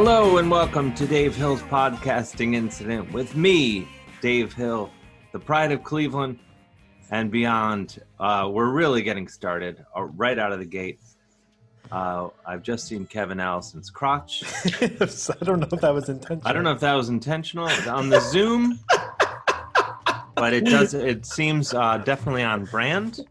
Hello and welcome to Dave Hill's podcasting incident with me, Dave Hill, the pride of Cleveland and beyond. Uh, we're really getting started uh, right out of the gate. Uh, I've just seen Kevin Allison's crotch. I don't know if that was intentional. I don't know if that was intentional on the Zoom, but it does. It seems uh, definitely on brand.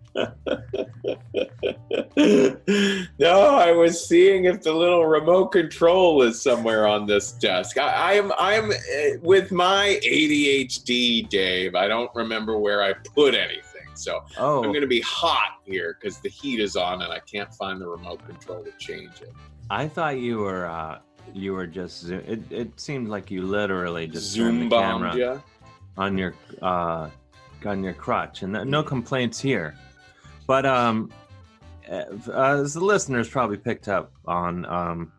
No, I was seeing if the little remote control is somewhere on this desk. I, I'm I'm uh, with my ADHD, Dave. I don't remember where I put anything, so Oh, I'm going to be hot here because the heat is on and I can't find the remote control to change it. I thought you were. Uh, you were just. zo- It, it seemed like you literally just Zoom the camera bombed on your uh, on your crotch, and no complaints here. But um, uh, as the listeners probably picked up on, um,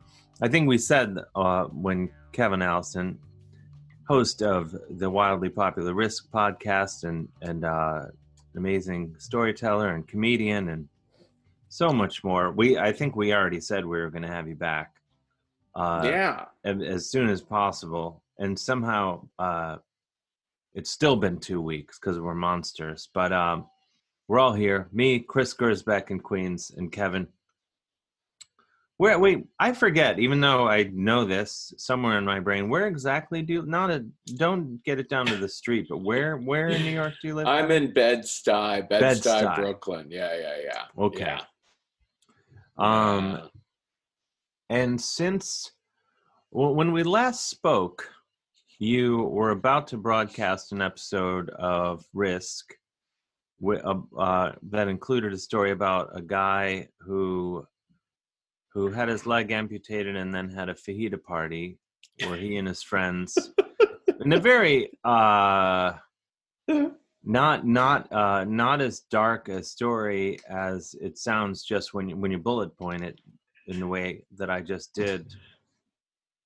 I think we said uh, when Kevin Allison, host of the wildly popular Risk podcast, and and uh, amazing storyteller and comedian, and so much more. We I think we already said we were going to have you back. Uh, yeah. as soon as possible and somehow uh it's still been two weeks because we're monsters but um we're all here me chris gersbeck in queens and kevin where wait i forget even though i know this somewhere in my brain where exactly do you not a don't get it down to the street but where where in new york do you live I'm in Bed-Stuy, Bed-Stuy, Bed-Stuy. Brooklyn. Yeah, yeah, yeah. okay Yeah. um Yeah. And since well, when we last spoke, you were about to broadcast an episode of Risk uh, uh, that included a story about a guy who who had his leg amputated and then had a fajita party where he and his friends in a very uh not not uh not as dark a story as it sounds just when you when you bullet point it in the way that I just did,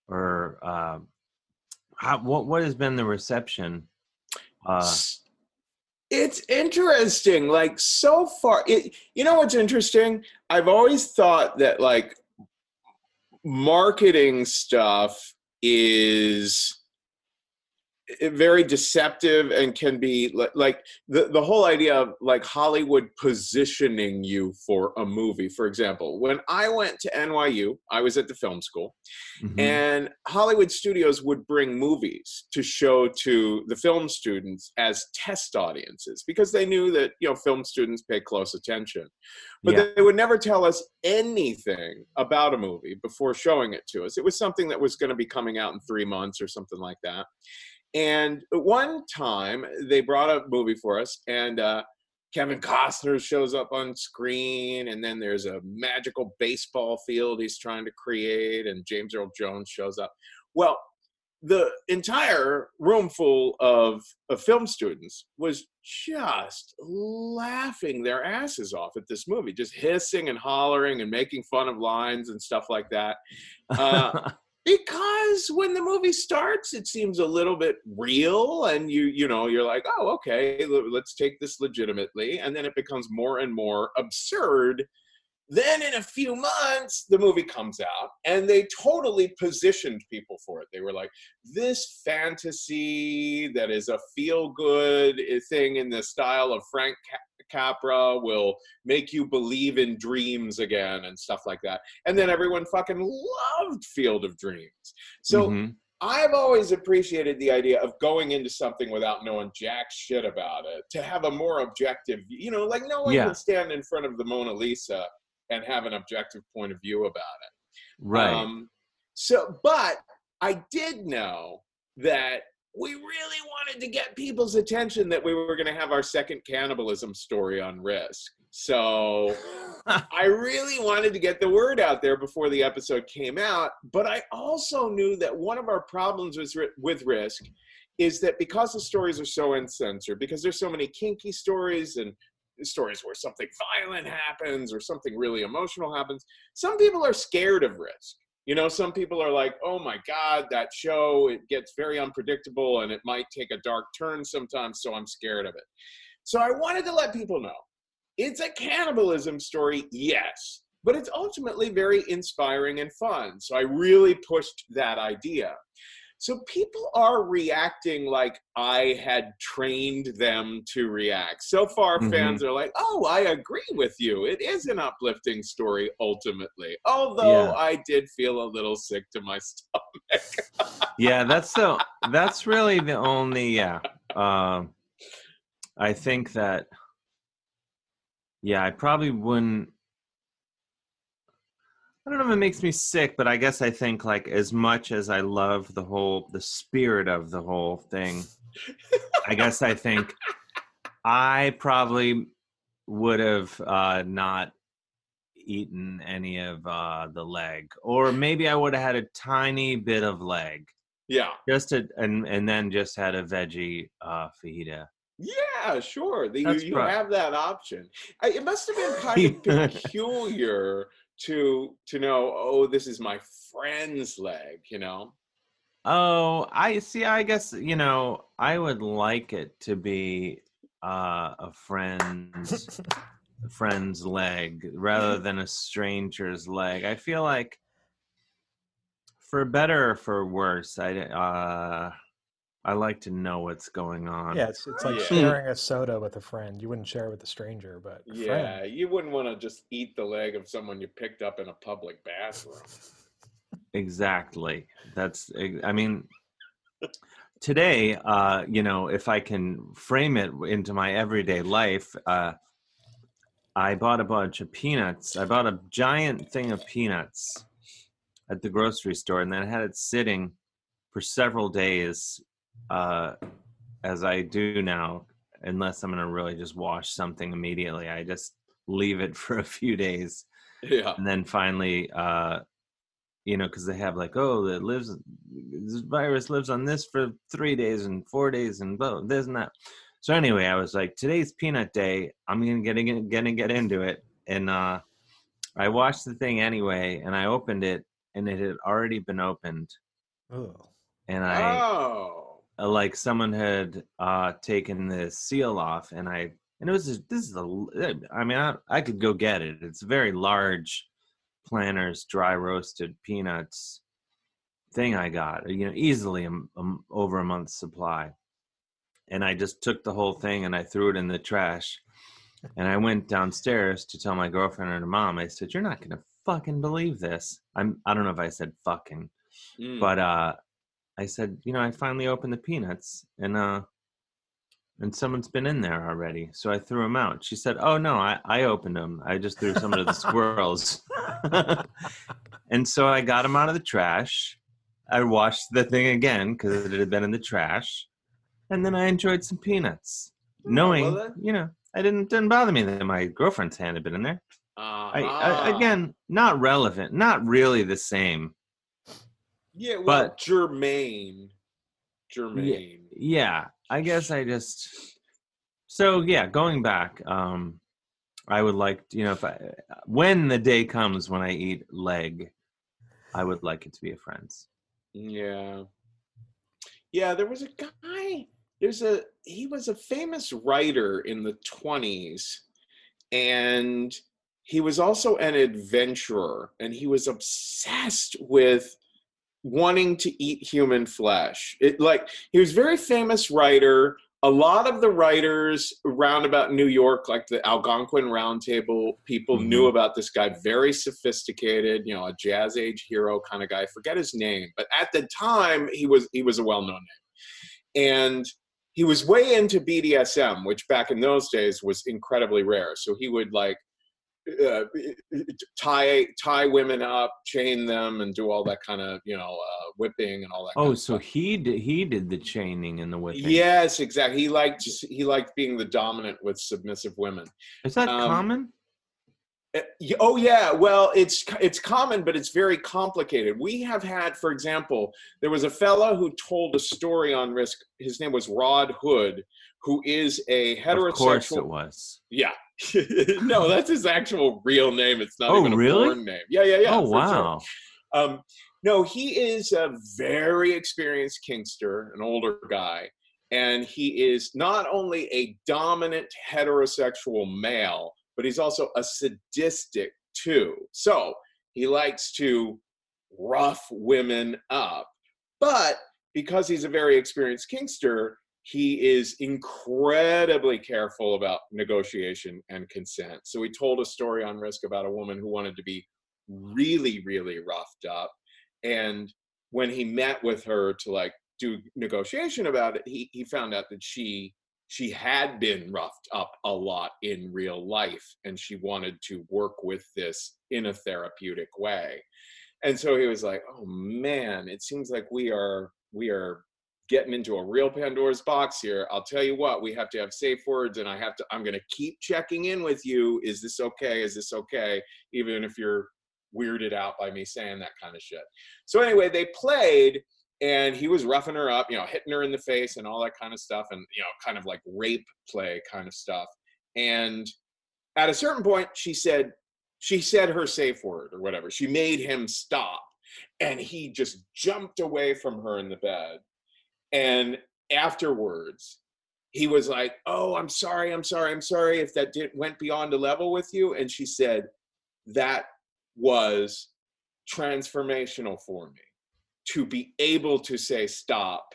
or uh, how, what what has been the reception? Uh, it's interesting like so far it, you know what's interesting? I've always thought that like marketing stuff is very deceptive and can be li- like the, the whole idea of like hollywood positioning you for a movie for example when i went to nyu i was at the film school mhm. and Hollywood studios would bring movies to show to the film students as test audiences because they knew that you know film students pay close attention. But Yeah. they would never tell us anything about a movie before showing it to us. It was something that was going to be coming out in three months or something like that. And one time they brought a movie for us, and uh, Kevin Costner shows up on screen, and then there's a magical baseball field he's trying to create, and James Earl Jones shows up. Well, the entire room full of, of film students was just laughing their asses off at this movie, just hissing and hollering and making fun of lines and stuff like that. uh, because when the movie starts it seems a little bit real and you you know you're like oh okay let's take this legitimately and then it becomes more and more absurd. Then in a few months the movie comes out and they totally positioned people for it. They were like this fantasy that is a feel good eh, thing in the style of frank capra will make you believe in dreams again and stuff like that and then everyone fucking loved Field of Dreams. So Mhm. I've always appreciated the idea of going into something without knowing jack shit about it, to have a more objective, you know, like no one Yeah. can stand in front of the Mona Lisa and have an objective point of view about it. right. Um, so, but I did know that we really wanted to get people's attention that we were going to have our second cannibalism story on risk. So I really wanted to get the word out there before the episode came out, but I also knew that one of our problems with, with Risk is that because the stories are so uncensored, because there's so many kinky stories and stories where something violent happens or something really emotional happens, some people are scared of Risk. You know, some people are like, oh my God, that show, it gets very unpredictable and it might take a dark turn sometimes, so I'm scared of it. So I wanted to let people know it's a cannibalism story, yes, but it's ultimately very inspiring and fun. So I really pushed that idea. So people are reacting like I had trained them to react. So far, Mhm. fans are like, oh, I agree with you. It is an uplifting story ultimately. Although Yeah. I did feel a little sick to my stomach. yeah that's the that's really the only yeah um i think that yeah i probably wouldn't i don't know if it makes me sick but i guess i think like as much as i love the whole the spirit of the whole thing i guess i think i probably would have uh not eaten any of uh the leg or maybe i would have had a tiny bit of leg yeah. just a, and and then just had a veggie uh fajita. Yeah, sure. The, you you have that option. I, it must have been kind of peculiar to to know. Oh, this is my friend's leg. You know. Oh, I see. I guess you know I would like it to be uh, a friend's friend's leg rather than a stranger's leg. I feel like for better or for worse, I uh, I like to know what's going on. Yeah, it's it's like Yeah. sharing a soda with a friend. You wouldn't share it with a stranger, but a Yeah, friend. you wouldn't want to just eat the leg of someone you picked up in a public bathroom. Exactly. That's I mean today uh you know if I can frame it into my everyday life uh I bought a bunch of peanuts. I bought a giant thing of peanuts at the grocery store and then I had it sitting for several days uh as I do now unless I'm going to really just wash something immediately. I just leave it for a few days Yeah. and then finally uh you know because they have like oh it lives this virus lives on this for three days and four days and blah, this and that so anyway i was like today's peanut day i'm gonna get in, gonna get into it and uh i watched the thing anyway and i opened it and it had already been opened Ugh. and i Oh. Uh, like someone had uh taken the seal off and i and it was just, this is a i mean I, I could go get it. It's very large planters dry roasted peanuts thing i got you know easily a a over a month's supply. And i just took the whole thing and i threw it in the trash. And i went downstairs to tell my girlfriend and her mom. I said you're not gonna fucking believe this. I'm i don't know if i said fucking Mm. but uh i said you know i finally opened the peanuts and uh and someone's been in there already. So i threw them out. She said oh no i i opened them i just threw some to the squirrels. And so i got them out of the trash. I washed the thing again because it had been in the trash. And then i enjoyed some peanuts knowing well you know i didn't didn't bother me that my girlfriend's hand had been in there. I, I Uh-huh. again not relevant not really the same Yeah, well, but- germane. Germane. yeah i guess i just so yeah going back um i would like you know if i when the day comes when i eat leg i would like it to be a friend's Yeah. Yeah, there was a guy, there's a he was a famous writer in the 20s and he was also an adventurer and he was obsessed with wanting to eat human flesh. It like he was a very famous writer. A lot of the writers around about New York, like the Algonquin Roundtable, people mm-hmm. knew about this guy, very sophisticated, you know, a jazz age hero kind of guy. I forget his name, but at the time he was he was a well-known name. And he was way into BDSM, which back in those days was incredibly rare. So he would like uh, tie tie women up, chain them, and do all that kind of you know uh, whipping and all that. kind oh so stuff. he did he did the chaining and the whipping Yes, exactly. He liked he liked being the dominant with submissive women. is that um, common Uh, Oh yeah, well it's it's common, but it's very complicated. We have had, for example, there was a fella who told a story on Risk. His name was Rod Hood, who is a heterosexual. of course it was Yeah, no, that's his actual real name. It's not Oh, even a really? porn name. Yeah, yeah, yeah. oh for sure. wow Um, no, he is a very experienced kinkster, an older guy, and he is not only a dominant heterosexual male, but he's also a sadistic too. So he likes to rough women up. But because he's a very experienced kinkster, he is incredibly careful about negotiation and consent. So he told a story on Risk about a woman who wanted to be really, really roughed up. And when he met with her to like do negotiation about it, he, he found out that she she had been roughed up a lot in real life and she wanted to work with this in a therapeutic way. And so he was like, "Oh man, it seems like we are we are getting into a real Pandora's box here. I'll tell you what, we have to have safe words and I have to I'm going to keep checking in with you. Is this okay? Is this okay? Even if you're weirded out by me saying that kind of shit. So anyway, they played and he was roughing her up, you know, hitting her in the face and all that kind of stuff and you know, kind of like rape play kind of stuff. And at a certain point she said she said her safe word or whatever. She made him stop and he just jumped away from her in the bed and afterwards he was like oh i'm sorry i'm sorry i'm sorry if that did went beyond a level with you and she said that was transformational for me to be able to say stop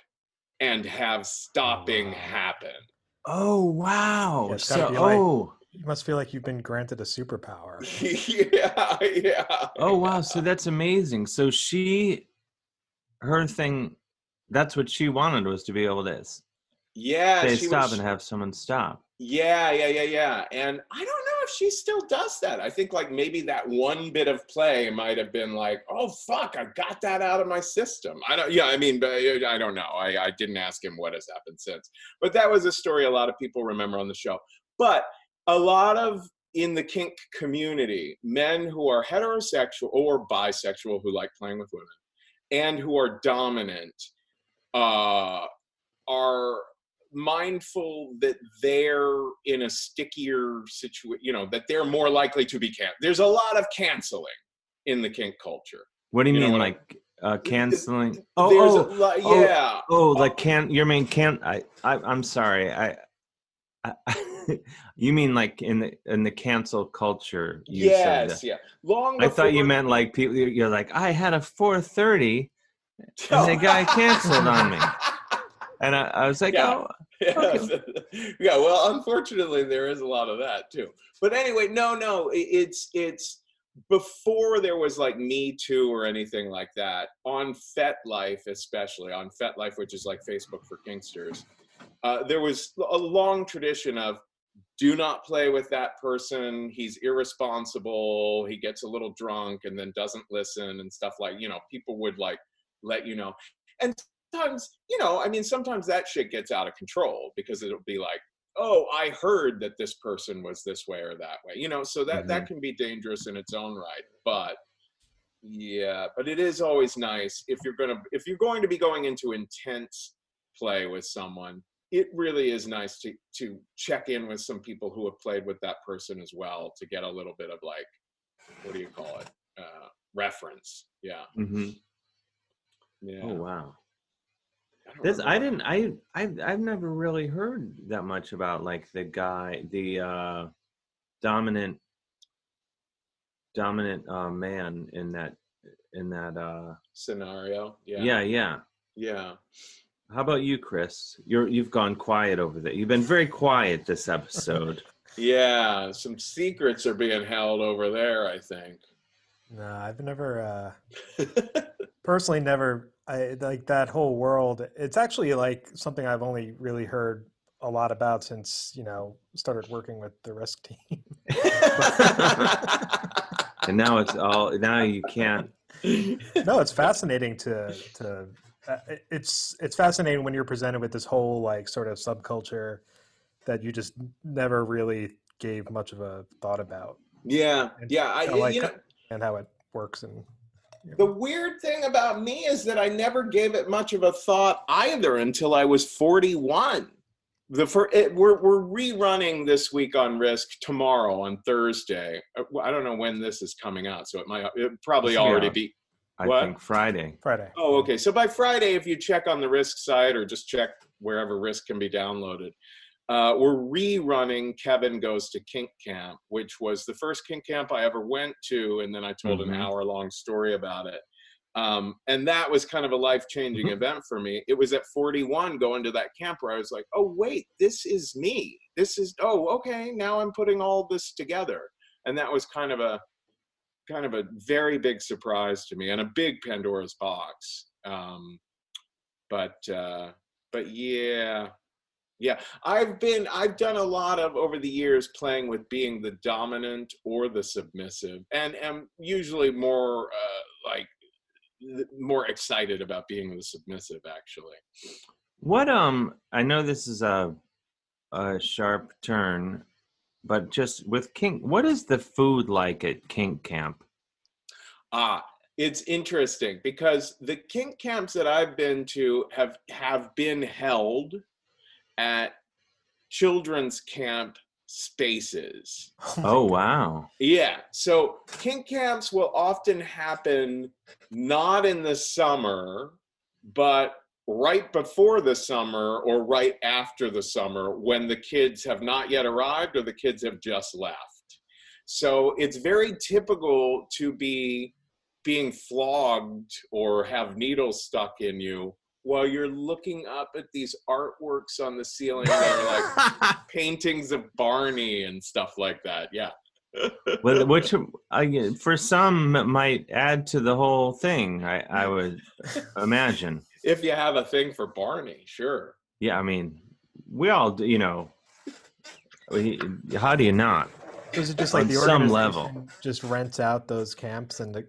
and have stopping Wow. happen Oh wow! Yeah, so like- oh You must feel like you've been granted a superpower. yeah yeah oh wow! So that's amazing. So she, her thing, that's what she wanted was to be able to yeah say she stop was, and have someone stop. Yeah, yeah, yeah, yeah. And I don't know if she still does that. I think like maybe that one bit of play might have been like, oh fuck, I got that out of my system. I don't. Yeah, I mean, but uh, I don't know. I, I didn't ask him what has happened since. But that was a story a lot of people remember on the show. But a lot of in the kink community, men who are heterosexual or bisexual who like playing with women, and who are dominant, uh, are mindful that they're in a stickier situation, you know, that they're more likely to be can. There's a lot of canceling in the kink culture. What do you, You mean, I- like uh, canceling? Oh, oh, lot, oh, yeah. oh, like can you mean can I, I? I'm sorry. I, I you mean like in the in the cancel culture? You said yes, yeah. Long I thought you meant like people. You're like I had a 4:30, and the guy canceled on me. and I, I was like, Yeah. oh, Yes. yeah well unfortunately there is a lot of that too but anyway no no it's it's before there was like me too or anything like that on FetLife especially on FetLife which is like facebook for Kinksters. uh, there was a long tradition of do not play with that person he's irresponsible he gets a little drunk and then doesn't listen and stuff like you know people would like let you know and sometimes, you know, I mean, sometimes that shit gets out of control because it'll be like, oh, I heard that this person was this way or that way, you know, so that that can be dangerous in its own right. But yeah, but it is always nice if you're gonna if you're going to be going into intense play with someone. It really is nice to to check in with some people who have played with that person as well to get a little bit of like, what do you call it? Uh, reference. Yeah. hmm Yeah. oh wow. I This I didn't I I've I've never really heard that much about like the guy the uh dominant dominant uh man in that in that uh scenario. Yeah. yeah yeah. Yeah. How about you, Chris? You're you've gone quiet over there. You've been very quiet this episode. Yeah. Some secrets are being held over there, I think. No, I've never uh, personally never I like that whole world. It's actually like something I've only really heard a lot about since you know started working with the Risk team. and now it's all now you can't no, it's fascinating to to. Uh, it's it's fascinating when you're presented with this whole like sort of subculture that you just never really gave much of a thought about yeah. Yeah. I, Kinda like- you know, and how it works and you the weird thing about me is that I never gave it much of a thought either until I was 41. The for it, we're we're rerunning this week on Risk tomorrow on Thursday. Uh, I don't know when this is coming out, so it might it probably Should already out. be I What? think Friday. Friday. Oh, okay. So by Friday, if you check on the Risk site or just check wherever Risk can be downloaded, uh, we're rerunning Kevin Goes to Kink Camp, which was the first kink camp I ever went to, and then I told Mhm. an hour long story about it. Um, and that was kind of a life changing Mhm. event for me. It was at 41 going to that camp where I was like, oh, wait, this is me. This is, oh, okay, now I'm putting all this together. And that was kind of a, kind of a very big surprise to me and a big Pandora's box. Um, but, uh, but yeah, yeah, I've been I've done a lot of over the years playing with being the dominant or the submissive, and am usually more uh, like more excited about being the submissive. Actually, What um I know this is a a sharp turn, but just with kink what is the food like at kink camp? ah, it's interesting because the kink camps that I've been to have have been held at children's camp spaces. Oh, oh wow. Yeah. So kink camps will often happen not in the summer, but right before the summer or right after the summer when the kids have not yet arrived or the kids have just left. So it's very typical to be being flogged or have needles stuck in you while you're looking up at these artworks on the ceiling that are like paintings of Barney and stuff like that. Yeah. Well, which I, for some might add to the whole thing. I, I would imagine. if you have a thing for Barney, sure. Yeah, I mean, we all, do- you know. we- How do you not? Is it just like On the some level. just rents out those camps and the,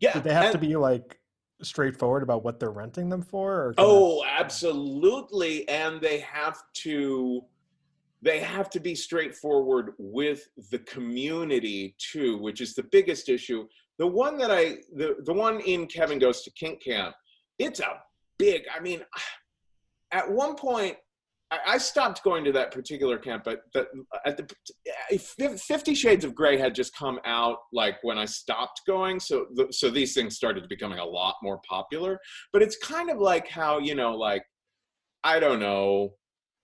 Yeah. did they have to be like straightforward about what they're renting them for? Oh, absolutely. And they have to they have to be straightforward with the community too, which is the biggest issue. The one that I the, the one in Kevin Goes to Kink Camp, it's a big, I mean, at one point I, stopped going to that particular camp, but but at the Fifty Shades of Grey had just come out like when I stopped going, so the, so these things started becoming a lot more popular. But it's kind of like how you know, like I don't know,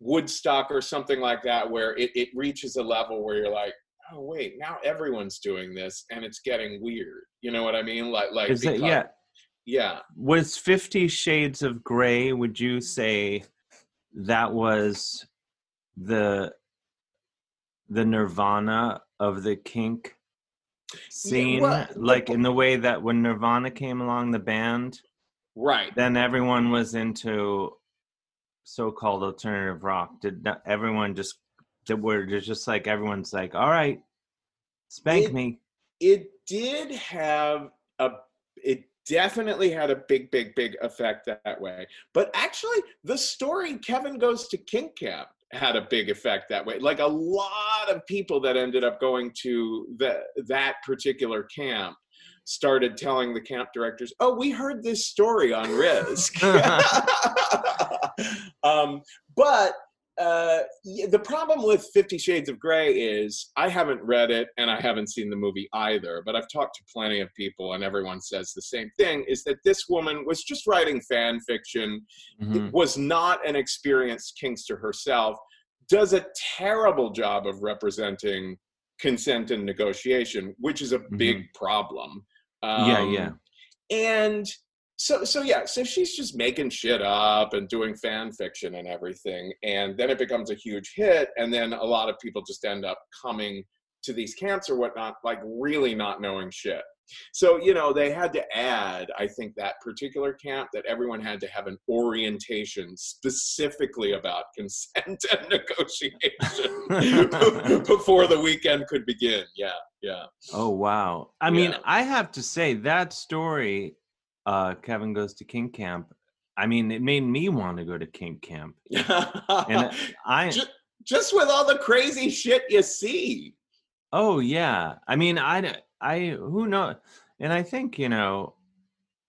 Woodstock or something like that, where it, it reaches a level where you're like, oh wait, now everyone's doing this, and it's getting weird. You know what I mean? Like like Is it yeah? yeah. Was Fifty Shades of Grey? Would you say that was the the Nirvana of the kink scene? well, like in the way that when Nirvana came along, the band, Right. then everyone was into so-called alternative rock. Did not, everyone just? Did, were just like everyone's like, all right, spank It- me. it did have a it definitely had a big big big effect that way. But actually the story kevin goes to kink camp had a big effect that way. Like a lot of people that ended up going to the, that particular camp started telling the camp directors oh we heard this story on risk. Um, but uh, the problem with Fifty Shades of Grey is I haven't read it and I haven't seen the movie either, but I've talked to plenty of people and everyone says the same thing is that this woman was just writing fan fiction, Mhm. was not an experienced kinkster herself, does a terrible job of representing consent and negotiation, which is a big problem. Yeah, yeah. Um, And so so yeah, so she's just making shit up and doing fan fiction and everything, and then it becomes a huge hit, and then a lot of people just end up coming to these camps or whatnot, like really not knowing shit. So you know they had to add, I think that particular camp that everyone had to have an orientation specifically about consent and negotiation before the weekend could begin. Yeah, yeah. Oh wow! I mean, I have to say that story, uh, Kevin goes to Kink Camp. I mean, it made me want to go to Kink Camp, and I. just, just with all the crazy shit you see. Oh yeah, I mean, I, I, who know, and I think you know,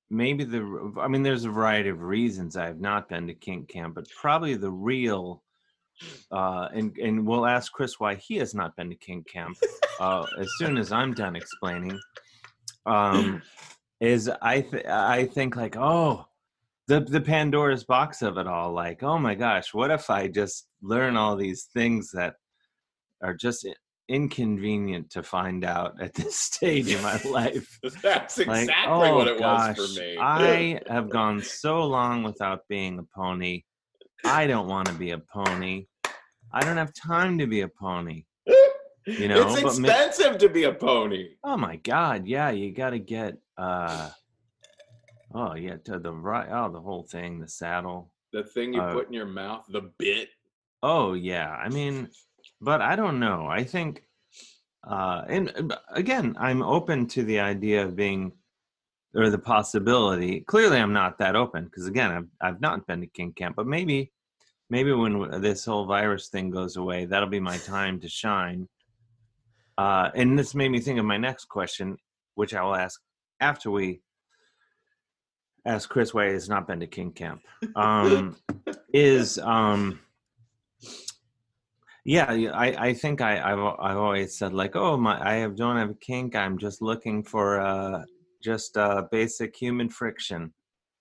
maybe the, I mean, there's a variety of reasons I've not been to Kink Camp, but probably the real, uh, and and we'll ask Chris why he has not been to Kink Camp, uh, as soon as I'm done explaining. Um, is I th- I think like oh, the the Pandora's box of it all. Like, oh my gosh, what if I just learn all these things that are just inconvenient to find out at this stage in my life? That's Like, exactly oh what it gosh, was for me. I have gone so long without being a pony. I don't want to be a pony. I don't have time to be a pony. You know, it's but ma- expensive to be a pony. Oh my god, yeah, you got to get uh Oh yeah, to the right. Oh, the whole thing, the saddle. The thing you Uh, put in your mouth, the bit. Oh yeah, I mean, but I don't know. I think, uh, and again, I'm open to the idea of being, or the possibility. Clearly, I'm not that open because again, I've I've not been to Kink Camp, but maybe, maybe when this whole virus thing goes away, that'll be my time to shine. Uh, and this made me think of my next question, which I will ask after we ask Chris he has not been to Kink Camp. Um, is um, yeah, I, I think I, I've, I've always said like, oh my, I have don't have a kink. I'm just looking for uh, just uh, basic human friction.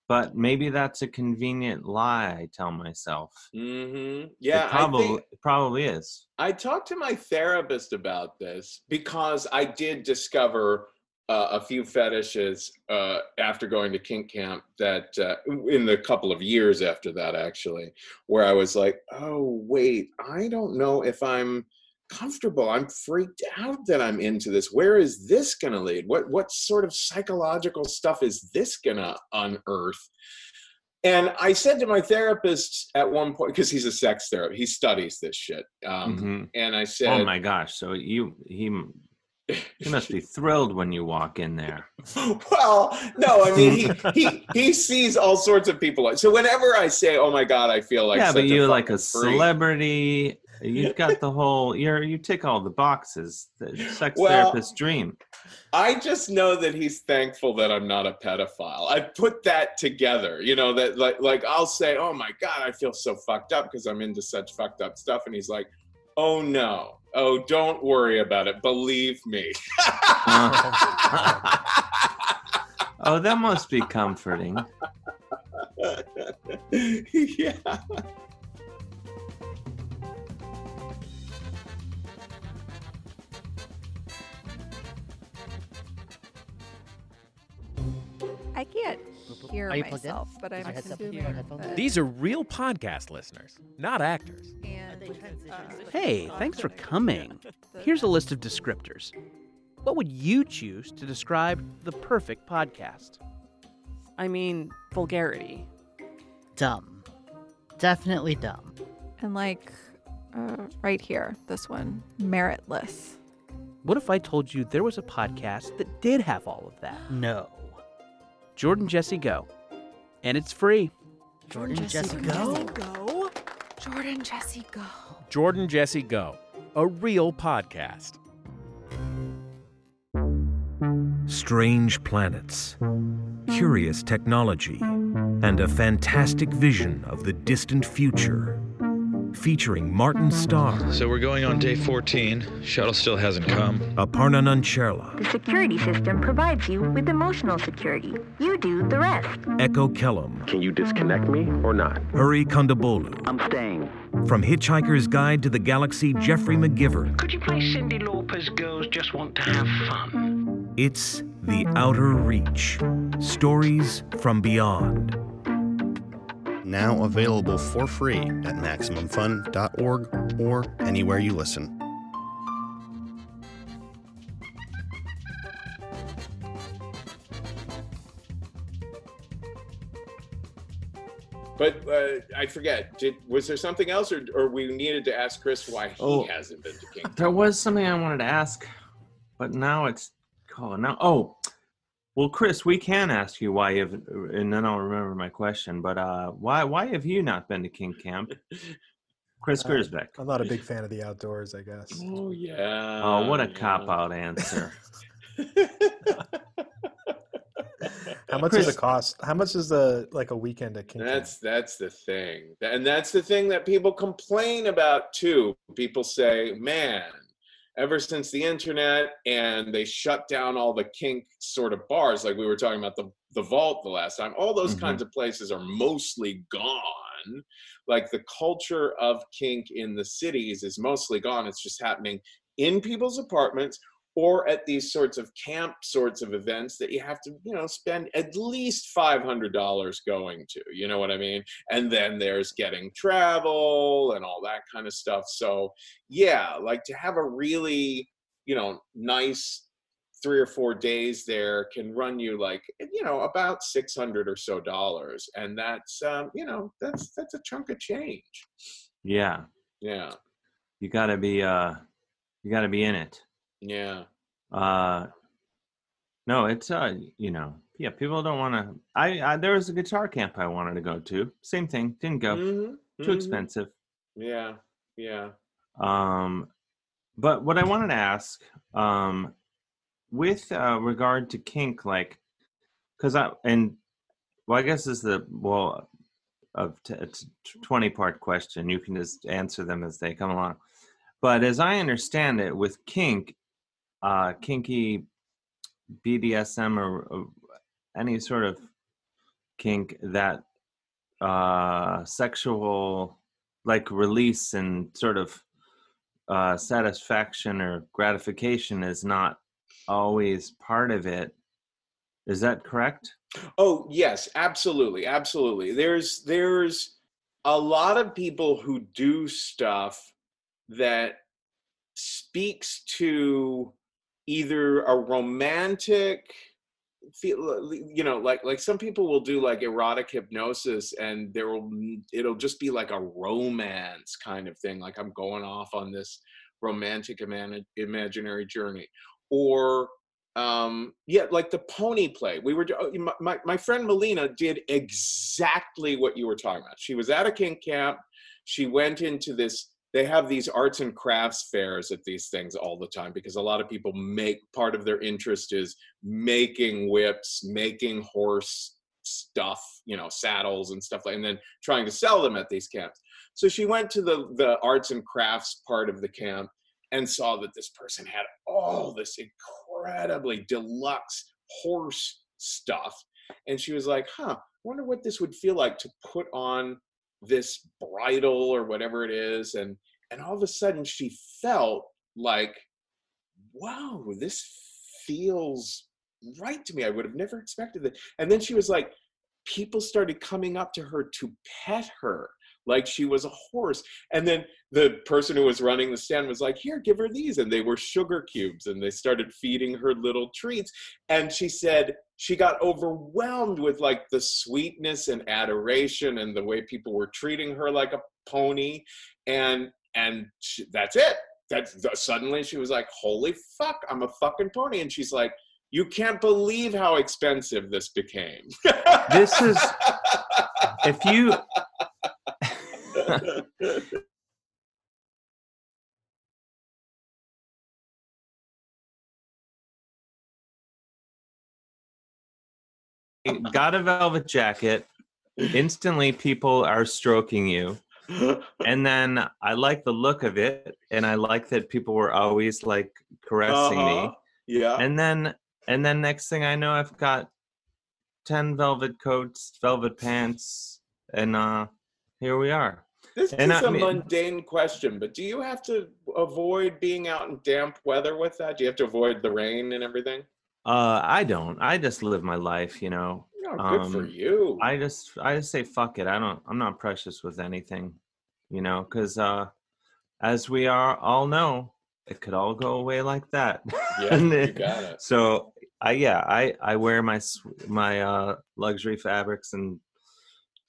But maybe that's a convenient lie. I tell myself. Mm-hmm. It Yeah, probably I think it probably is. I talked to my therapist about this because I did discover uh, a few fetishes uh, after going to kink camp that uh, in the couple of years after that actually where I was like, oh wait, I don't know if I'm comfortable. I'm freaked out that I'm into this. Where is this going to lead? What what sort of psychological stuff is this going to unearth? And I said to my therapist at one point because he's a sex therapist, he studies this shit. Um, Mhm. And I said, Oh my gosh! So you he he must be thrilled when you walk in there. well, no, I mean he he he sees all sorts of people. So whenever I say, "Oh my god," I feel like yeah, but you're like a freak. celebrity. You've got the whole. You're you tick all the boxes. The sex Well, therapist's dream. I just know that he's thankful that I'm not a pedophile. I put that together, you know, that like like I'll say, "Oh my god, I feel so fucked up because I'm into such fucked up stuff," and he's like, "Oh no." Oh, don't worry about it. Believe me. oh, that must be comforting. yeah. I can't hear Are you plugged in? myself, but I'm Is assuming. your headphones? that- These are real podcast listeners, not actors. And, Hey, thanks for coming. Here's a list of descriptors. What would you choose to describe the perfect podcast? I mean, vulgarity. Dumb. Definitely dumb. and like uh, right here, this one, meritless. What if I told you there was a podcast that did have all of that? No. Jordan Jesse Go. And it's free. Jordan Jesse Go. Go. Go. Jordan Jesse Go. Jordan Jesse Go, a real podcast. strange planets, curious technology, and a fantastic vision of the distant future. Featuring Martin Starr, So we're going on day 14. Shuttle still hasn't come. Aparna Nancherla, The security system provides you with emotional security. You do the rest. Echo Kellum, Can you disconnect me or not? Hari Kondabolu. I'm staying. From Hitchhiker's Guide to the Galaxy, Geoffrey McGivern. Could you play Cyndi Lauper's Girls Just Want to Have Fun? It's The Outer Reach. Stories from Beyond. Now available for free at MaximumFun.org or anywhere you listen. But uh, I forget. Did was there something else, or or we needed to ask Chris why he Oh. hasn't been to King? There was something I wanted to ask, but now it's oh now oh well Chris we can ask you why you've and then I'll remember my question but uh why why have you not been to Kink Camp Chris Uh, Gersbeck I'm not a big fan of the outdoors, I guess. Oh yeah. oh what a yeah. cop out answer How much Chris- does it cost? How much is the like a weekend at Kink Camp? That's that's the thing, and that's the thing that people complain about too. People say, "Man, ever since the internet and they shut down all the kink sort of bars, like we were talking about the the vault the last time, all those Mm-hmm. kinds of places are mostly gone. Like the culture of kink in the cities is mostly gone. It's just happening in people's apartments or at these sorts of camp sorts of events that you have to, you know, spend at least $500 going to, you know what I mean? And then there's getting travel and all that kind of stuff. So, yeah, like to have a really, you know, nice three or four days there can run you like you know about 600 or so dollars and that's um you know that's that's a chunk of change Yeah. yeah You gotta be uh you gotta be in it. Yeah Uh no, it's uh you know, yeah, people don't wanna I, I there was a guitar camp I wanted to go to. Same thing. Didn't go. Mhm, Too mhm. expensive. yeah yeah Um, but what I wanted to ask, um, with uh, regard to kink, like, because I and well, I guess is the well of t- it's twenty part question. You can just answer them as they come along. But as I understand it, with kink, uh, kinky BDSM or, or any sort of kink that uh, sexual like release and sort of uh, satisfaction or gratification is not always part of it. Is that correct? Oh yes, absolutely, absolutely. There's there's a lot of people who do stuff that speaks to either a romantic feel you know like like some people will do like erotic hypnosis and there will it'll just be like a romance kind of thing like i'm going off on this romantic imani- imaginary journey. Or um yeah like the pony play. We were oh, my, my friend melina did exactly what you were talking about. She was at a kink camp. She went into this they have these arts and crafts fairs at these things all the time because a lot of people make part of their interest is making whips making horse stuff you know saddles and stuff like and then trying to sell them at these camps. So she went to the the arts and crafts part of the camp and saw that this person had all this incredibly deluxe horse stuff. And she was like huh I wonder what this would feel like to put on this bridle or whatever it is and and all of a sudden she felt like wow this feels right to me. I would have never expected that. And then she was like people started coming up to her to pet her like she was a horse. And then the person who was running the stand was like here give her these. And they were sugar cubes and they started feeding her little treats. And she said she got overwhelmed with like the sweetness and adoration and the way people were treating her like a pony. And and she, that's it. That's the, suddenly she was like holy fuck i'm a fucking pony. And she's like you can't believe how expensive this became. This is if you got a velvet jacket, instantly people are stroking you. And then I like the look of it, and I like that people were always like caressing Uh-huh. me. yeah And then and then next thing I know I've got ten velvet coats, velvet pants, and uh here we are. This And is I a mundane question, but do you have to avoid being out in damp weather with that? Do you have to avoid the rain and everything? Uh I don't. I just live my life, you know. Oh, good for Um, you. I just I just say fuck it. I don't I'm not precious with anything, you know, cuz uh as we are all know, it could all go away like that. Yeah, you got it. So I yeah, I I wear my my uh luxury fabrics and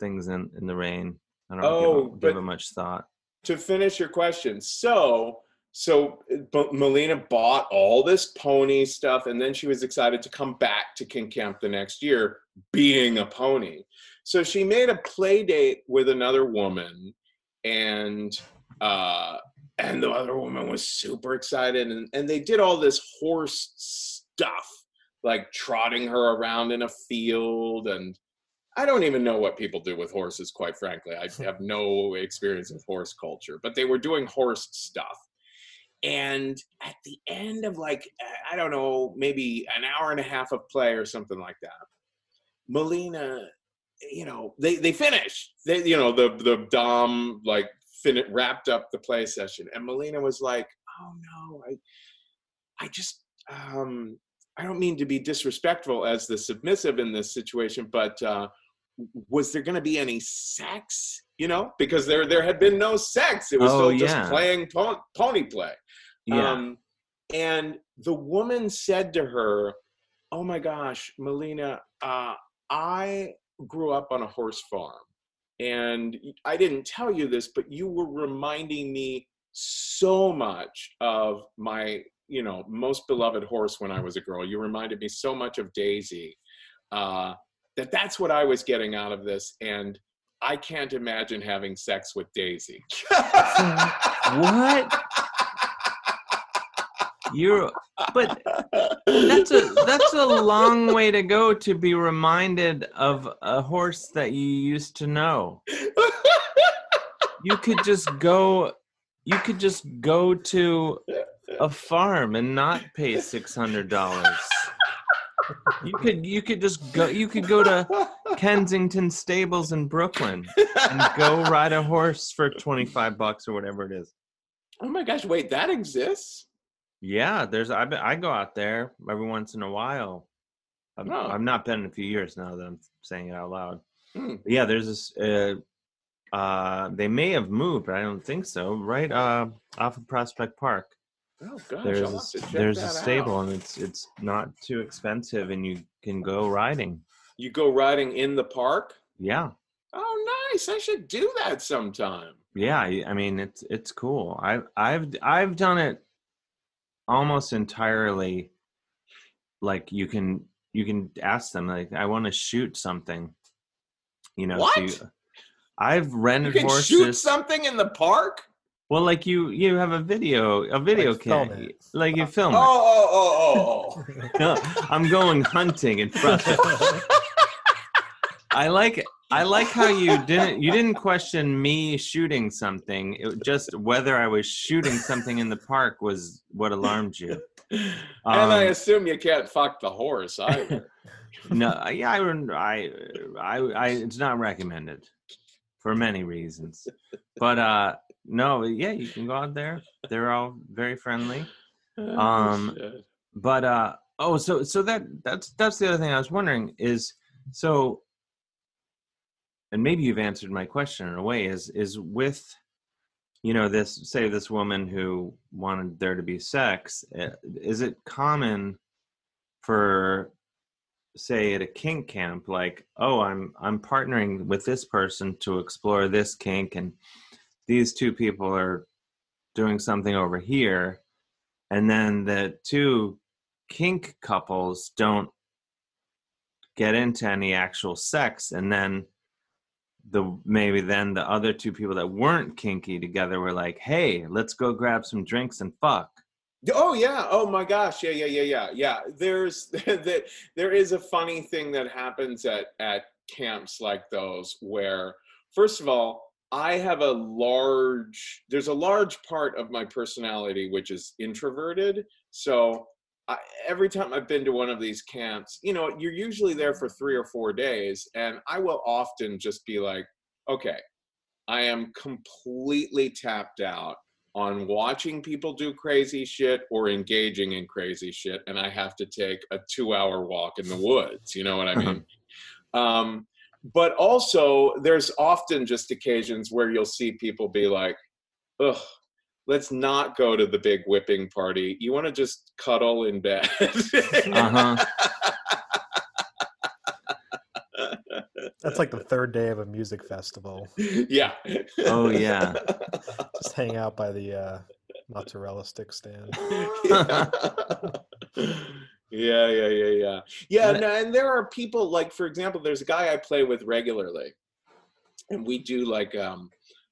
things in in the rain. I don't Oh, give, give it much thought. to finish your question, so so uh, but Melina bought all this pony stuff, and then she was excited to come back to Kink Camp the next year, being a pony. So she made a play date with another woman, and uh, and the other woman was super excited, and and they did all this horse stuff, like trotting her around in a field and I don't even know what people do with horses, quite frankly. I have no experience with horse culture, but they were doing horse stuff. and at the end of like I don't know, maybe an hour and a half of play or something like that, Melina, you know, they they finished. They you know the the dom like fin wrapped up the play session, and Melina was like, "Oh no, I I just um I don't mean to be disrespectful as the submissive in this situation, but uh, was there going to be any sex? You know, because there there had been no sex. It was Oh, still just playing pon- pony play. Yeah. Um, and the woman said to her, "Oh my gosh, Melina, uh, I grew up on a horse farm, and I didn't tell you this, but you were reminding me so much of my, you know, most beloved horse when I was a girl. You reminded me so much of Daisy, uh, that that's what I was getting out of this, and." I can't imagine having sex with Daisy. what? You're, but that's a that's a long way to go to be reminded of a horse that you used to know. You could just go, you could just go to a farm and not pay six hundred dollars. You could you could just go you could go to Kensington Stables in Brooklyn and go ride a horse for 25 bucks or whatever it is. Oh my gosh, wait, that exists? Yeah, there's I I go out there every once in a while. I've, Oh. I've not been in a few years now that I'm saying it out loud. But yeah, there's this. Uh, uh, they may have moved, but I don't think so. Right uh, off of Prospect Park. Oh gosh, there's a, have s- to check there's a stable, out. and it's it's not too expensive, and you can go riding. You go riding in the park? Yeah, Oh, nice. I should do that sometime. yeah. I I mean, it's it's cool. I've I've I've done it almost entirely. Like you can you can ask them like I want to shoot something. You know, so What? you- I've You rented can horses. shoot something in the park? Well, like you, you have a video, a video Like film cam, it. like you film Oh, it. oh, oh, oh, oh. No, I'm going hunting in Prussia. I like, I like how you didn't, you didn't question me shooting something. It just whether I was shooting something in the park was what alarmed you. and I Um, assume you can't fuck the horse either. No, yeah, I, I, I, I, it's not recommended for many reasons. But uh, no, yeah, you can go out there. They're all very friendly. Oh, Um, but uh oh so so that that's that's the other thing i was wondering is so and maybe you've answered my question in a way is is with you know this say this woman who wanted there to be sex eh, is it common for say at a kink camp like oh i'm i'm partnering with this person to explore this kink and these two people are doing something over here and then the two kink couples don't get into any actual sex and then the maybe then the other two people that weren't kinky together were like hey let's go grab some drinks and fuck Oh yeah. Oh my gosh. Yeah, yeah, yeah, yeah, yeah. There's that. There is a funny thing that happens at at camps like those where, first of all, I have a large. There's a large part of my personality which is introverted. So I, every time I've been to one of these camps, you know, you're usually there for three or four days, and I will often just be like, okay, I am completely tapped out on watching people do crazy shit or engaging in crazy shit and i have to take a two hour walk in the woods you know what i mean um, but also there's often just occasions where you'll see people be like ugh let's not go to the big whipping party you want to just cuddle in bed uh-huh That's like the third day of a music festival. yeah oh yeah Just hang out by the uh, mozzarella stick stand. yeah. yeah, yeah, yeah, yeah. Yeah, But- no, and there are people like, for example, there's a guy I play with regularly, and we do like um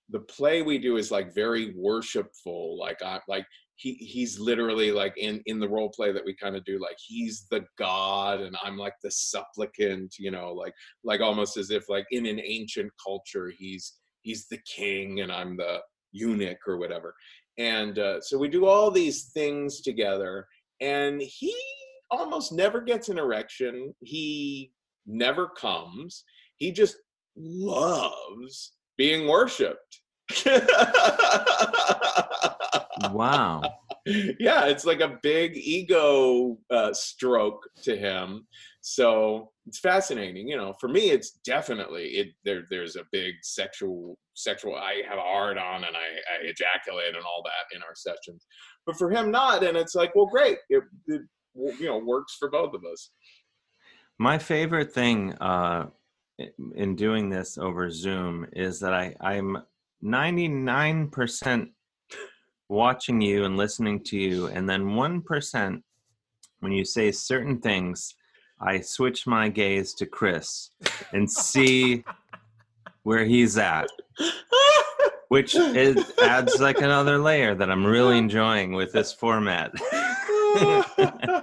the play we do is like very worshipful. Like I like he he's literally like in in the role play that we kind of do like he's the god and i'm like the supplicant you know like like almost as if like in an ancient culture he's he's the king and i'm the eunuch or whatever and uh, so we do all these things together and he almost never gets an erection. He never comes. He just loves being worshipped. Wow. Yeah it's like a big ego uh, stroke to him. So it's fascinating you know for me it's definitely it there there's a big sexual sexual i have a hard on and I, I ejaculate and all that in our sessions. But for him not and it's like well great it, it you know works for both of us My favorite thing uh, in doing this over Zoom is that I, I'm 99% watching you and listening to you, and then 1% when you say certain things, I switch my gaze to Chris and see where he's at, which is, adds like another layer that I'm really enjoying with this format.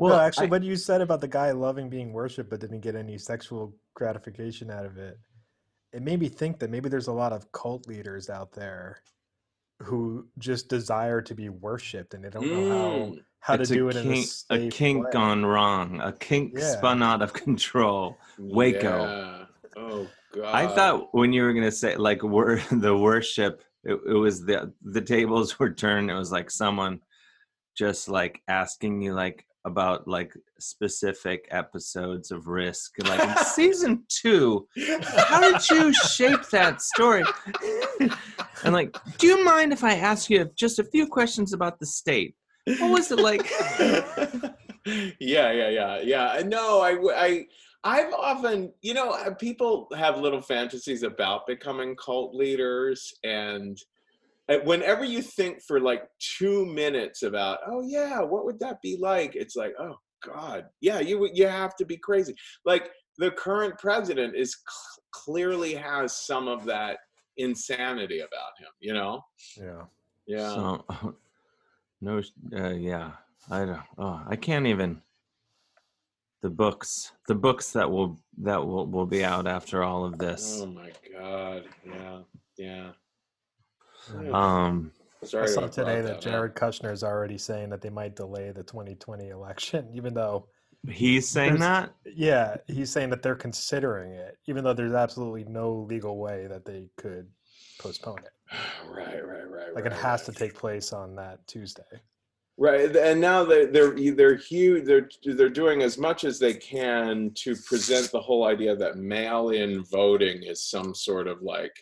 Well, actually, what you said about the guy loving being worshipped but didn't get any sexual gratification out of it, it made me think that maybe there's a lot of cult leaders out there who just desire to be worshipped and they don't know how Mm. how to do it in a, kink, a kink way. gone wrong, a kink Yeah. spun out of control. Waco. Yeah. oh god I thought when you were gonna say like wor- the worship, it, it was the the tables were turned. It was like someone just like asking you like about like specific episodes of Risk, like in season two. How did you shape that story? and like, do you mind if I ask you just a few questions about the state? What was it like? yeah, yeah, yeah, yeah. No, I, I, I've often, you know, people have little fantasies about becoming cult leaders, and whenever you think for like two minutes about, oh yeah, what would that be like? It's like, oh God, yeah, you you have to be crazy. Like the current president is cl- clearly has some of that insanity about him, you know? Yeah. Yeah. So, no, uh, yeah, I don't. Oh, I can't even. The books, the books that will that will will be out after all of this. Oh my God. Yeah. Yeah. Um, Sorry I saw today that that up. Jared Kushner is already saying that they might delay the 2020 election, even though he's saying that. Yeah, he's saying that they're considering it, even though there's absolutely no legal way that they could postpone it. Right, right, right. Like right, it has to take place on that Tuesday. Right, and now they're they're they're huge. They're they're doing as much as they can to present the whole idea that mail-in voting is some sort of like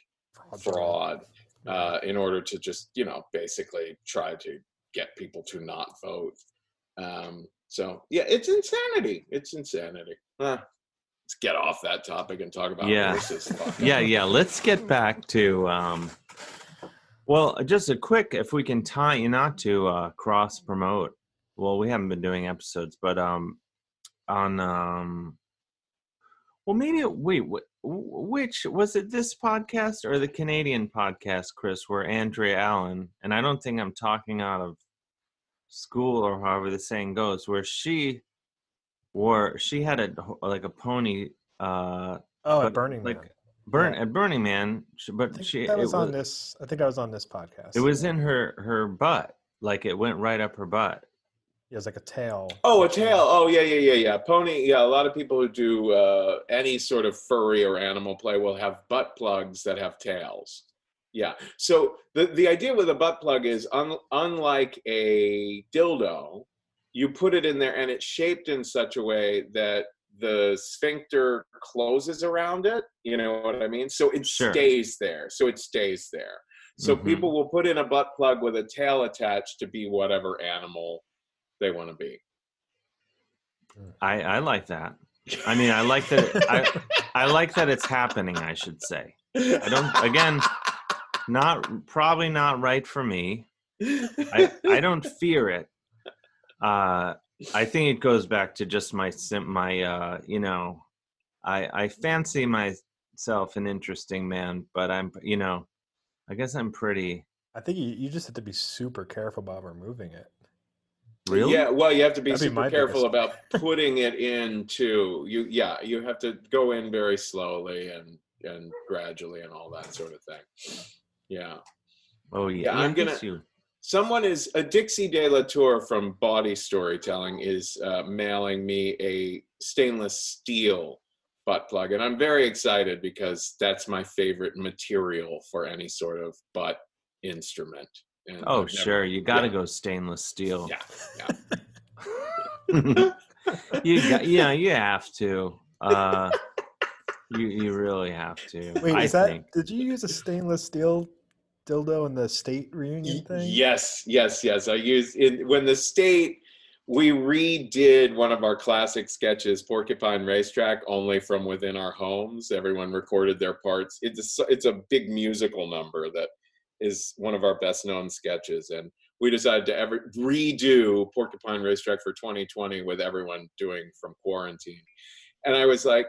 fraud, uh, in order to just you know basically try to get people to not vote. Um, so yeah, it's insanity. It's insanity. Huh. Let's get off that topic and talk about yeah, yeah, yeah. Let's get back to. Um, well, just a quick, if we can tie you not to uh, cross promote. Well, we haven't been doing episodes, but um, on um, well, maybe wait, wh- which was it? This podcast or the Canadian podcast, Chris, where Andrea Allen and I don't think I'm talking out of school or however the saying goes, where she wore she had a like a pony. uh Oh, but at Burning like, Man. Burn at Burning Man, but she That it was on was, this. I think I was on this podcast. it was in her her butt, like it went right up her butt. It was like a tail. Oh, a tail. Oh, yeah, yeah, yeah, yeah. Pony. Yeah, a lot of people who do uh, any sort of furry or animal play will have butt plugs that have tails. Yeah. So the the idea with a butt plug is, un, unlike a dildo, you put it in there and it's shaped in such a way that the sphincter closes around it. You know what I mean? So it Sure. stays there. So it stays there. So Mhm. people will put in a butt plug with a tail attached to be whatever animal they want to be. I I like that. I mean, I like that. I I like that it's happening. I should say. I don't. Again, not probably not right for me. I I don't fear it. Uh, I think it goes back to just my my uh, you know, I I fancy myself an interesting man, but I'm you know, I guess I'm pretty. I think you, you just have to be super careful about removing it. Really? Yeah, well, you have to be That'd super my careful biggest- about putting it into you. Yeah, you have to go in very slowly and and gradually and all that sort of thing. Yeah, Oh yeah, Yeah, I'm gonna- miss. Someone is a Dixie De La Tour from Body Storytelling is uh, mailing me a stainless steel butt plug, and I'm very excited because that's my favorite material for any sort of butt instrument. And Oh never- sure, you got to yeah. go stainless steel. Yeah, yeah. you got, yeah, you have to. Uh, you you really have to. Wait, I is that? think. Did you use a stainless steel dildo in the state reunion thing? Yes, yes, yes. I used in when the state we redid one of our classic sketches, Porcupine Racetrack, only from within our homes. Everyone recorded their parts. It's a, it's a big musical number that is one of our best known sketches, and we decided to ever redo Porcupine Racetrack for 2020 with everyone doing from quarantine. And I was like,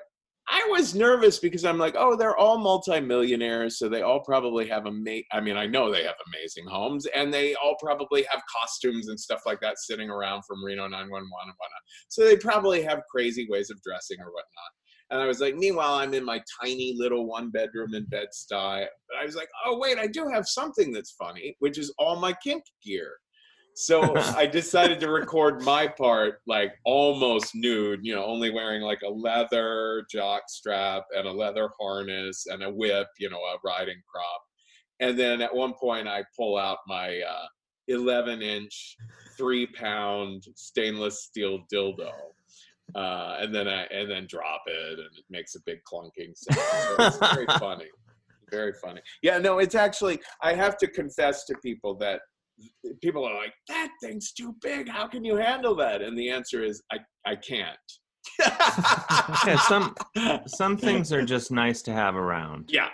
I was nervous because I'm like, oh, they're all multimillionaires, so they all probably have a ama- I mean, I know they have amazing homes, and they all probably have costumes and stuff like that sitting around from Reno 911 and whatnot. So they probably have crazy ways of dressing or whatnot. And I was like, meanwhile, I'm in my tiny little one bedroom in Bed Stuy. But I was like, oh wait, I do have something that's funny, which is all my kink gear. So I decided to record my part like almost nude, you know, only wearing like a leather jock strap and a leather harness and a whip, you know, a riding crop. And then at one point I pull out my uh, 11 inch, three pound stainless steel dildo. Uh, and then I and then drop it and it makes a big clunking sound. So it's very funny. Very funny. Yeah, no, it's actually I have to confess to people that people are like, that thing's too big. How can you handle that? And the answer is, I, I can't. Yeah, some some things are just nice to have around. Yeah.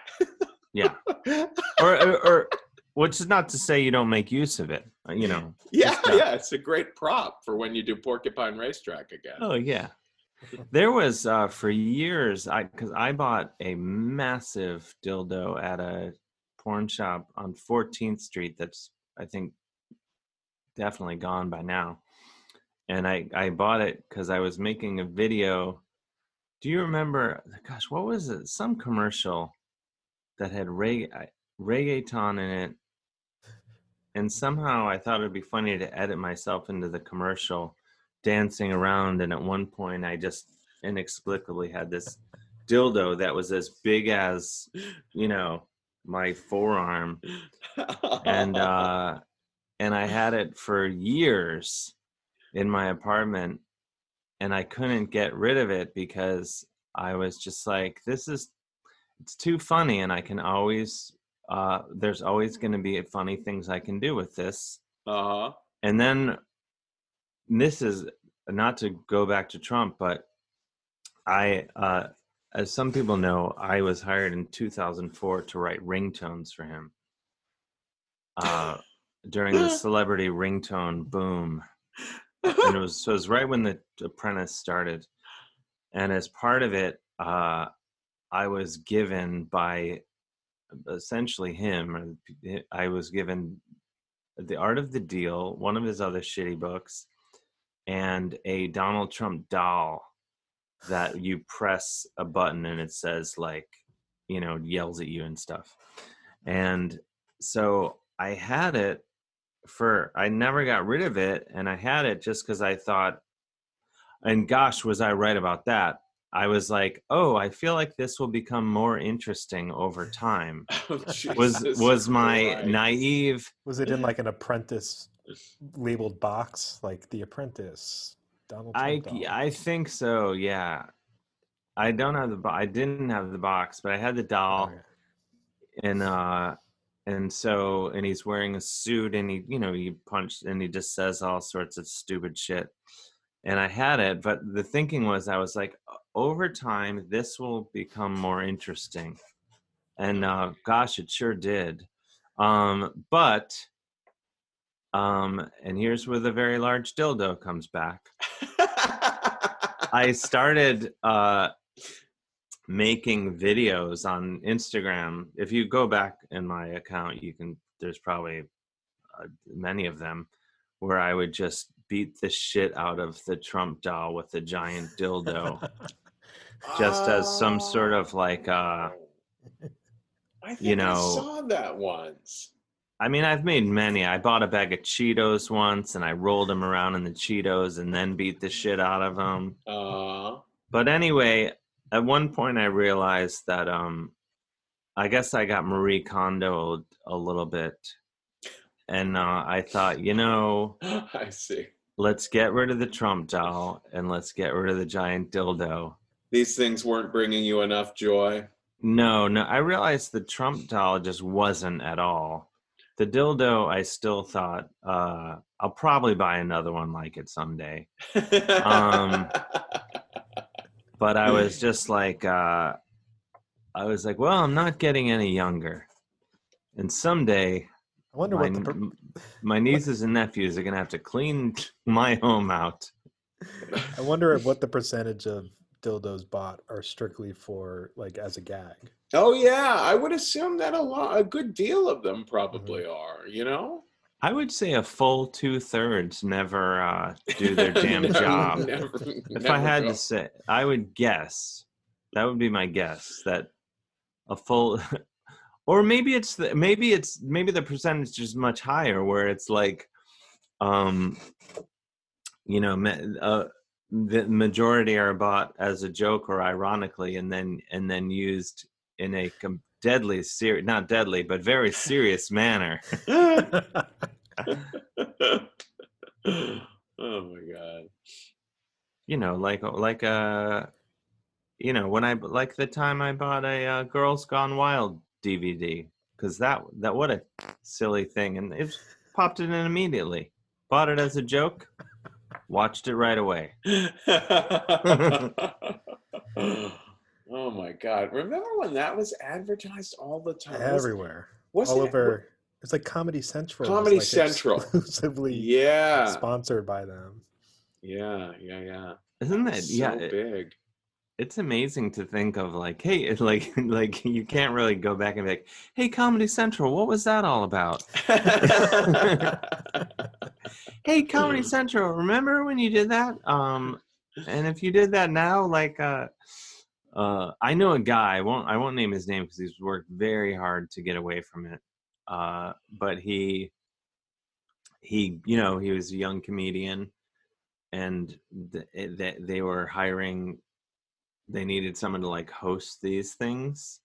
Yeah. Or, or, or which is not to say you don't make use of it. Uh, You know. Yeah, uh, yeah. It's a great prop for when you do Porcupine Racetrack again. Oh yeah. There was uh, for years I because I bought a massive dildo at a porn shop on 14th Street. That's I think definitely gone by now. And I I bought it because I was making a video. Do you remember? Gosh, what was it? Some commercial that had reg- reggaeton in it. And somehow I thought it'd be funny to edit myself into the commercial dancing around and at one point i just inexplicably had this dildo that was as big as you know my forearm. And uh and i had it for years in my apartment and i couldn't get rid of it because i was just like this is it's too funny and i can always uh there's always going to be funny things i can do with this uh-huh. and then this is not to go back to Trump, but I, uh, as some people know, I was hired in 2004 to write ringtones for him uh, during the celebrity ringtone boom. And it was, so it was right when The Apprentice started. And as part of it, uh, I was given by essentially him, I was given The Art of the Deal, one of his other shitty books, and a Donald Trump doll that you press a button and it says like, you know, yells at you and stuff. And so I had it for I never got rid of it and I had it just cuz I thought and gosh was I right about that. I was like, "Oh, I feel like this will become more interesting over time." Oh, was was my Christ. naive Was it in like an apprentice labeled box, like The Apprentice? Donald I Trump doll? I think so. Yeah, I don't have the. bo- I didn't have the box, but I had the doll, and uh, and so and he's wearing a suit, and he you know he punched, and he just says all sorts of stupid shit, and I had it, but the thinking was I was like, over time this will become more interesting, and uh, gosh, it sure did, um, but. Um, and here's where the very large dildo comes back. I started uh, making videos on Instagram. If you go back in my account, you can. There's probably uh, many of them where I would just beat the shit out of the Trump doll with the giant dildo, just as some sort of like, uh, I think you I saw that once. I mean, I've made many. I bought a bag of Cheetos once, and I rolled them around in the Cheetos, and then beat the shit out of them. Uh, But anyway, at one point, I realized that um, I guess I got Marie Kondo a little bit, and uh, I thought, you know, I see. let's get rid of the Trump doll and let's get rid of the giant dildo. These things weren't bringing you enough joy. No, no, I realized the Trump doll just wasn't at all. The dildo, I still thought uh, I'll probably buy another one like it someday. Um, but I was just like, uh, I was like, well, I'm not getting any younger, and someday I wonder my, what the. per- my nieces and nephews are gonna have to clean my home out. I wonder what the percentage of dildos bought are strictly for like as a gag. oh yeah, I would assume that a lot, a good deal of them Mm-hmm. probably are. You know, I would say a full two thirds never uh, do their damn Never- job. never- if I had go. to say, I would guess that would be my guess that a full, or maybe it's the, maybe it's maybe the percentage is much higher where it's like, um, you know, uh, the majority are bought as a joke or ironically, and then and then used in a com- deadly serious, not deadly, but very serious manner. oh my god. you know like like uh you know when i like the time i bought a uh, girls gone wild dvd because that that what a silly thing and it popped it in immediately bought it as a joke watched it right away oh my god. Remember when that was advertised all the time? Everywhere. wasn't All it- over. It's like Comedy Central. Comedy like, Central. Exclusively Yeah. sponsored by them. Yeah, yeah, yeah. isn't that So yeah it- big. It's amazing to think of like hey like like you can't really go back and be like hey comedy central what was that all about? Hey comedy central remember when you did that? Um and if you did that now like uh uh i know a guy i won't i won't name his name because he's worked very hard to get away from it uh but he he you know he was a young comedian and th- it- they, they were hiring they needed someone to like host these things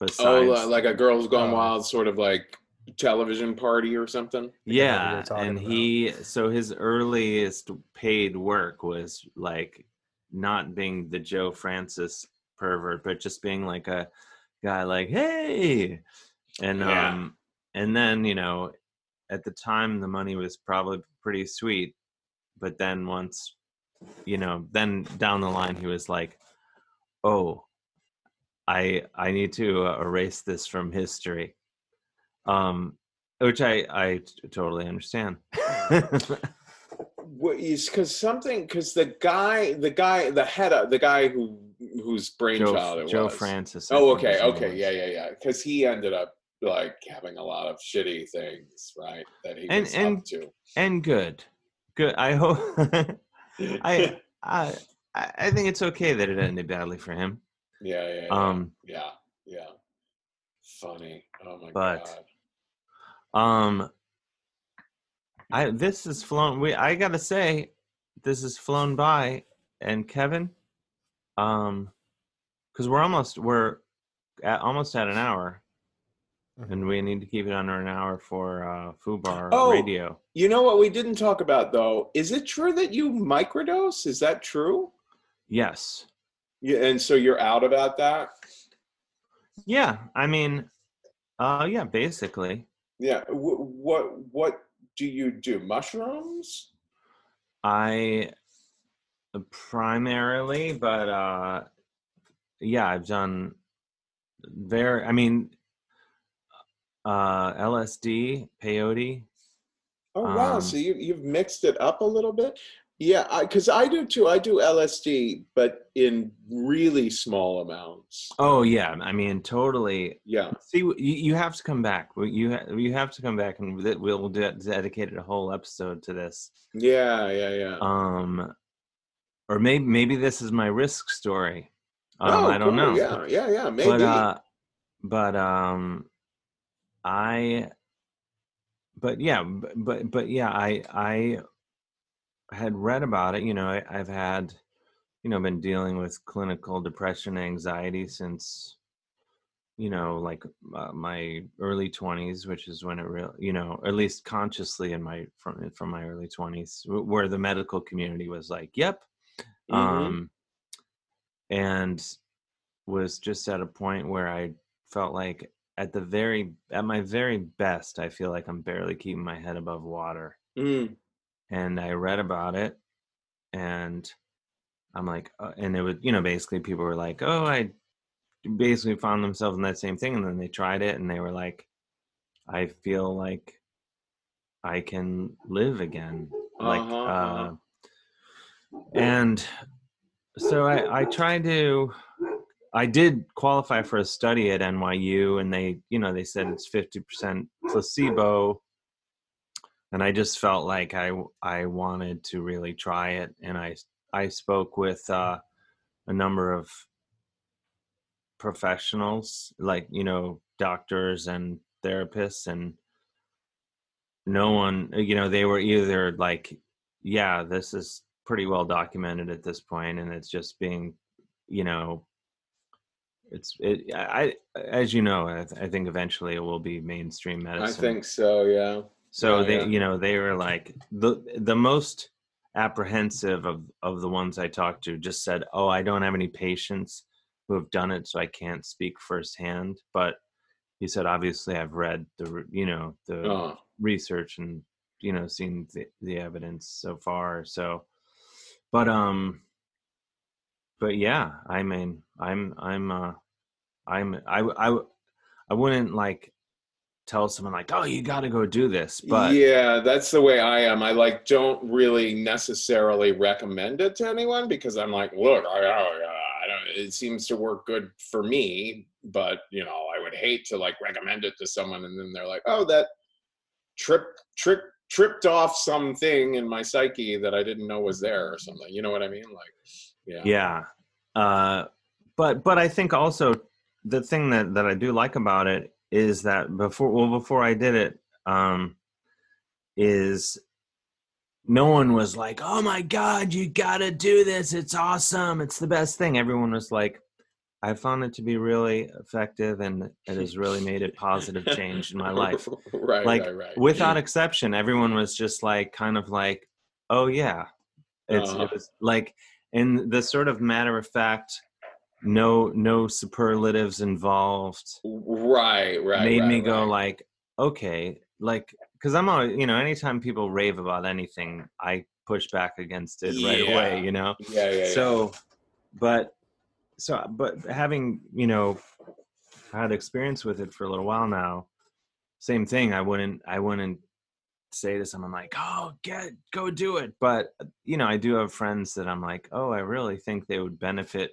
Oh, besides li- like a Girls Gone Oh. Wild sort of like television party or something. yeah and about. he so his earliest paid work was like not being the joe francis pervert but just being like a guy like hey and Yeah. um and then you know at the time the money was probably pretty sweet but then once you know then down the line he was like oh i i need to uh, erase this from history. Um which i i t- totally understand. Because something because the guy the guy the head of the guy who whose brainchild it was. Joe was. Francis, I oh okay okay yeah yeah yeah because he ended up like having a lot of shitty things right that he and and and good. Good i hope i i I I think it's okay that it ended badly for him. yeah yeah yeah Um, yeah yeah funny oh my but god um, I this has flown. We I gotta say, this has flown by. And Kevin, um, because we're almost we're at, almost at an hour, and we need to keep it under an hour for uh, Fubar Oh. Radio. you know what we didn't talk about though is it true that you microdose is that true Yes. yeah and so you're out about that Yeah. I mean, uh, yeah. Basically, yeah wh- what what do you do mushrooms I primarily, but uh, yeah, I've done very. I mean, uh, LSD, peyote. Oh wow! Um, so you you've mixed it up a little bit. Yeah, because I, do too. I do LSD, but in really small amounts. Oh yeah, I mean, totally. Yeah. See, you, you have to come back. You ha- you have to come back, and we'll de- dedicate a whole episode to this. Yeah, yeah, yeah. Um, or maybe maybe this is my risk story. Um, oh, I don't cool. know. Yeah, yeah, yeah. Maybe. But uh, but um, I but yeah, but but yeah, I I had read about it. You know, I, I've had you know been dealing with clinical depression and anxiety since you know like uh, my early 20s which is when it real you know at least consciously in my from from my early 20s where the medical community was like yep Mhm. um and was just at a point where i felt like at the very at my very best i feel like i'm barely keeping my head above water Mm. And I read about it, and I'm like, uh, and it was, you know, basically people were like, oh, I basically found themselves in that same thing, and then they tried it, and they were like, I feel like I can live again, like, Uh-huh, uh, uh-huh. and so I, I tried to. I did qualify for a study at NYU, and they, you know, they said it's fifty percent placebo, and I just felt like I I wanted to really try it, and I I spoke with uh, a number of professionals, like you know doctors and therapists, and no one, you know, they were either like, yeah, this is pretty well documented at this point, and it's just being, you know. It's it. I, as you know, I, th- I think eventually it will be mainstream medicine. I think so. Yeah. So Yeah, they, yeah. you know, they were like the the most apprehensive of of the ones I talked to just said, "Oh, I don't have any patients who have done it, so I can't speak firsthand." But he said, obviously, I've read the you know the Oh. research and you know seen the, the evidence so far. So, but um, but yeah, I mean, I'm I'm uh, I'm i i wouldn't like tell someone like, "Oh, you got to go do this," but yeah, that's the way I am. I like don't really necessarily recommend it to anyone because I'm like, look, I, I, I don't. It seems to work good for me, but you know, I would hate to like recommend it to someone and then they're like, oh, that trip trick tripped off something in my psyche that I didn't know was there or something. You know what I mean? Like, yeah, yeah uh but but i think also the thing that that i do like about it is that before well before i did it um is no one was like oh my god you gotta do this. It's awesome. It's the best thing. Everyone was like i found it to be really effective and it has really made a positive change in my life. Right, like right, right. without exception everyone was just like kind of like oh yeah. It's Uh-huh. it was like in the sort of matter of fact no no superlatives involved right, right, made right, me go right. like okay like because i'm always you know anytime people rave about anything i push back against it right away you know Yeah, yeah, yeah. so but so but having you know had experience with it for a little while now same thing i wouldn't i wouldn't say to someone like oh get go do it but you know i do have friends that i'm like oh i really think they would benefit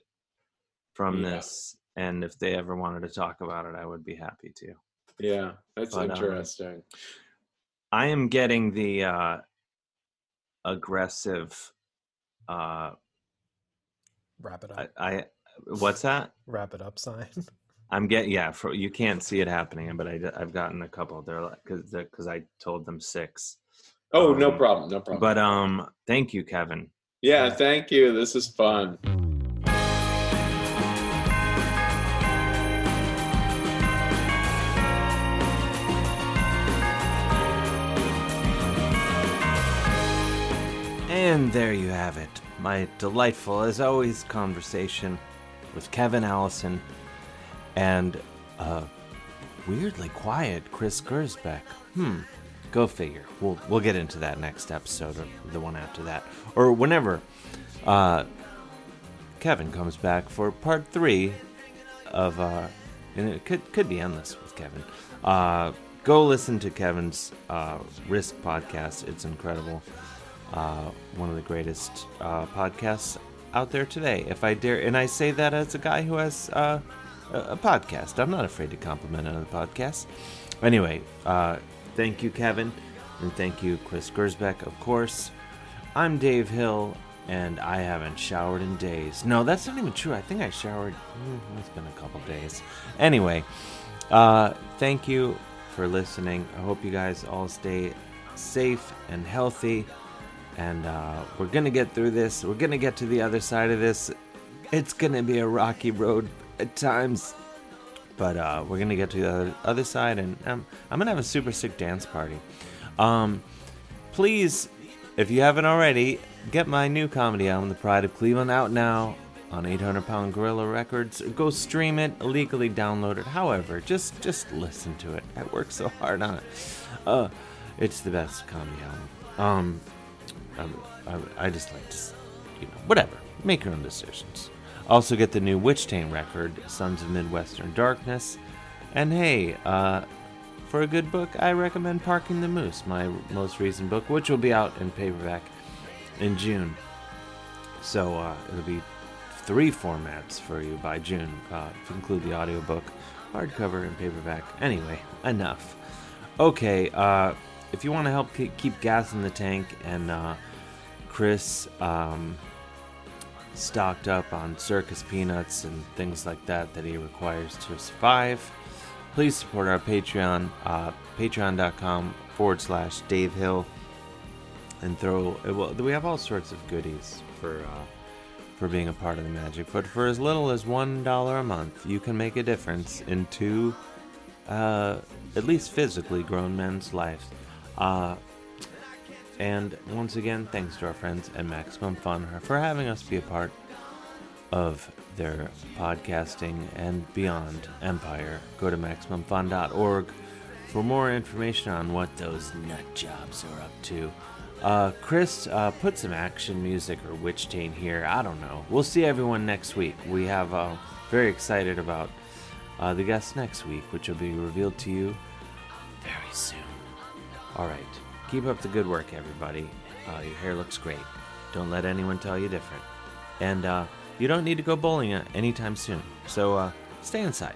from Yeah. this and if they ever wanted to talk about it i would be happy to Yeah, that's But, um, interesting. i am getting the uh aggressive uh Wrap it up. i, I what's that Wrap it up sign. I'm getting yeah. For, you can't see it happening, but I have gotten a couple. They're like because because I told them six. Oh, no Um, problem, no problem. But um, thank you, Kevin. Yeah, thank you. This is fun. And there you have it. My delightful, as always, conversation with Kevin Allison and uh, weirdly quiet Chris Gersbeck. Hmm. Go figure. We'll we'll get into that next episode or the one after that or whenever. Uh, Kevin comes back for part three of uh, and it could could be endless with Kevin. Uh, go listen to Kevin's uh, Risk podcast. It's incredible. Uh, one of the greatest uh, podcasts out there today. If I dare, and I say that as a guy who has uh, a, podcast. I'm not afraid to compliment another podcast. Anyway, uh, thank you, Kevin, and thank you, Chris Gersbeck, of course. I'm Dave Hill, and I haven't showered in days. No, that's not even true. I think I showered. hmm, It's been a couple days. Anyway, uh, thank you for listening. I hope you guys all stay safe and healthy. And uh, we're to get through this. We're to get to the other side of this. It's to be a rocky road at times. But uh, we're to get to the other, side. And um, I'm to have a super sick dance party. Um, please, if you haven't already, get my new comedy album, The Pride of Cleveland, out now on 800 Pound Gorilla Records. Go stream it, illegally download it. However, just just listen to it. I work so hard on it. Uh, it's the best comedy album. Um, I, I, just like to, you know, whatever. Make your own decisions. Also get the new Witch Taint record, Sons of Midwestern Darkness. And hey, uh, for a good book, I recommend Parking the Moose, my most recent book, which will be out in paperback in June. So uh, it'll be three formats for you by June, uh, to include the audiobook, hardcover, and paperback. Anyway, enough. Okay, uh, if you want to help keep gas in the tank and uh, Chris um, stocked up on circus peanuts and things like that that he requires to survive, please support our Patreon, uh, patreon.com forward slash Dave Hill, and throw. Well, we have all sorts of goodies for uh, for being a part of the magic. But for as little as one dollar a month, you can make a difference in two, uh, at least physically grown men's lives. Uh, and once again, thanks to our friends at Maximum Fun for having us be a part of their podcasting and beyond empire. Go to MaximumFun.org for more information on what those nut jobs are up to. Uh, Chris, uh, put some action music or witch Witchtane here. I don't know. We'll see everyone next week. We have uh, very excited about uh, the guests next week, which will be revealed to you very soon. All right. Keep up the good work, everybody. Uh, your hair looks great. Don't let anyone tell you different. And uh, you don't need to go bowling uh, anytime soon. So uh, stay inside.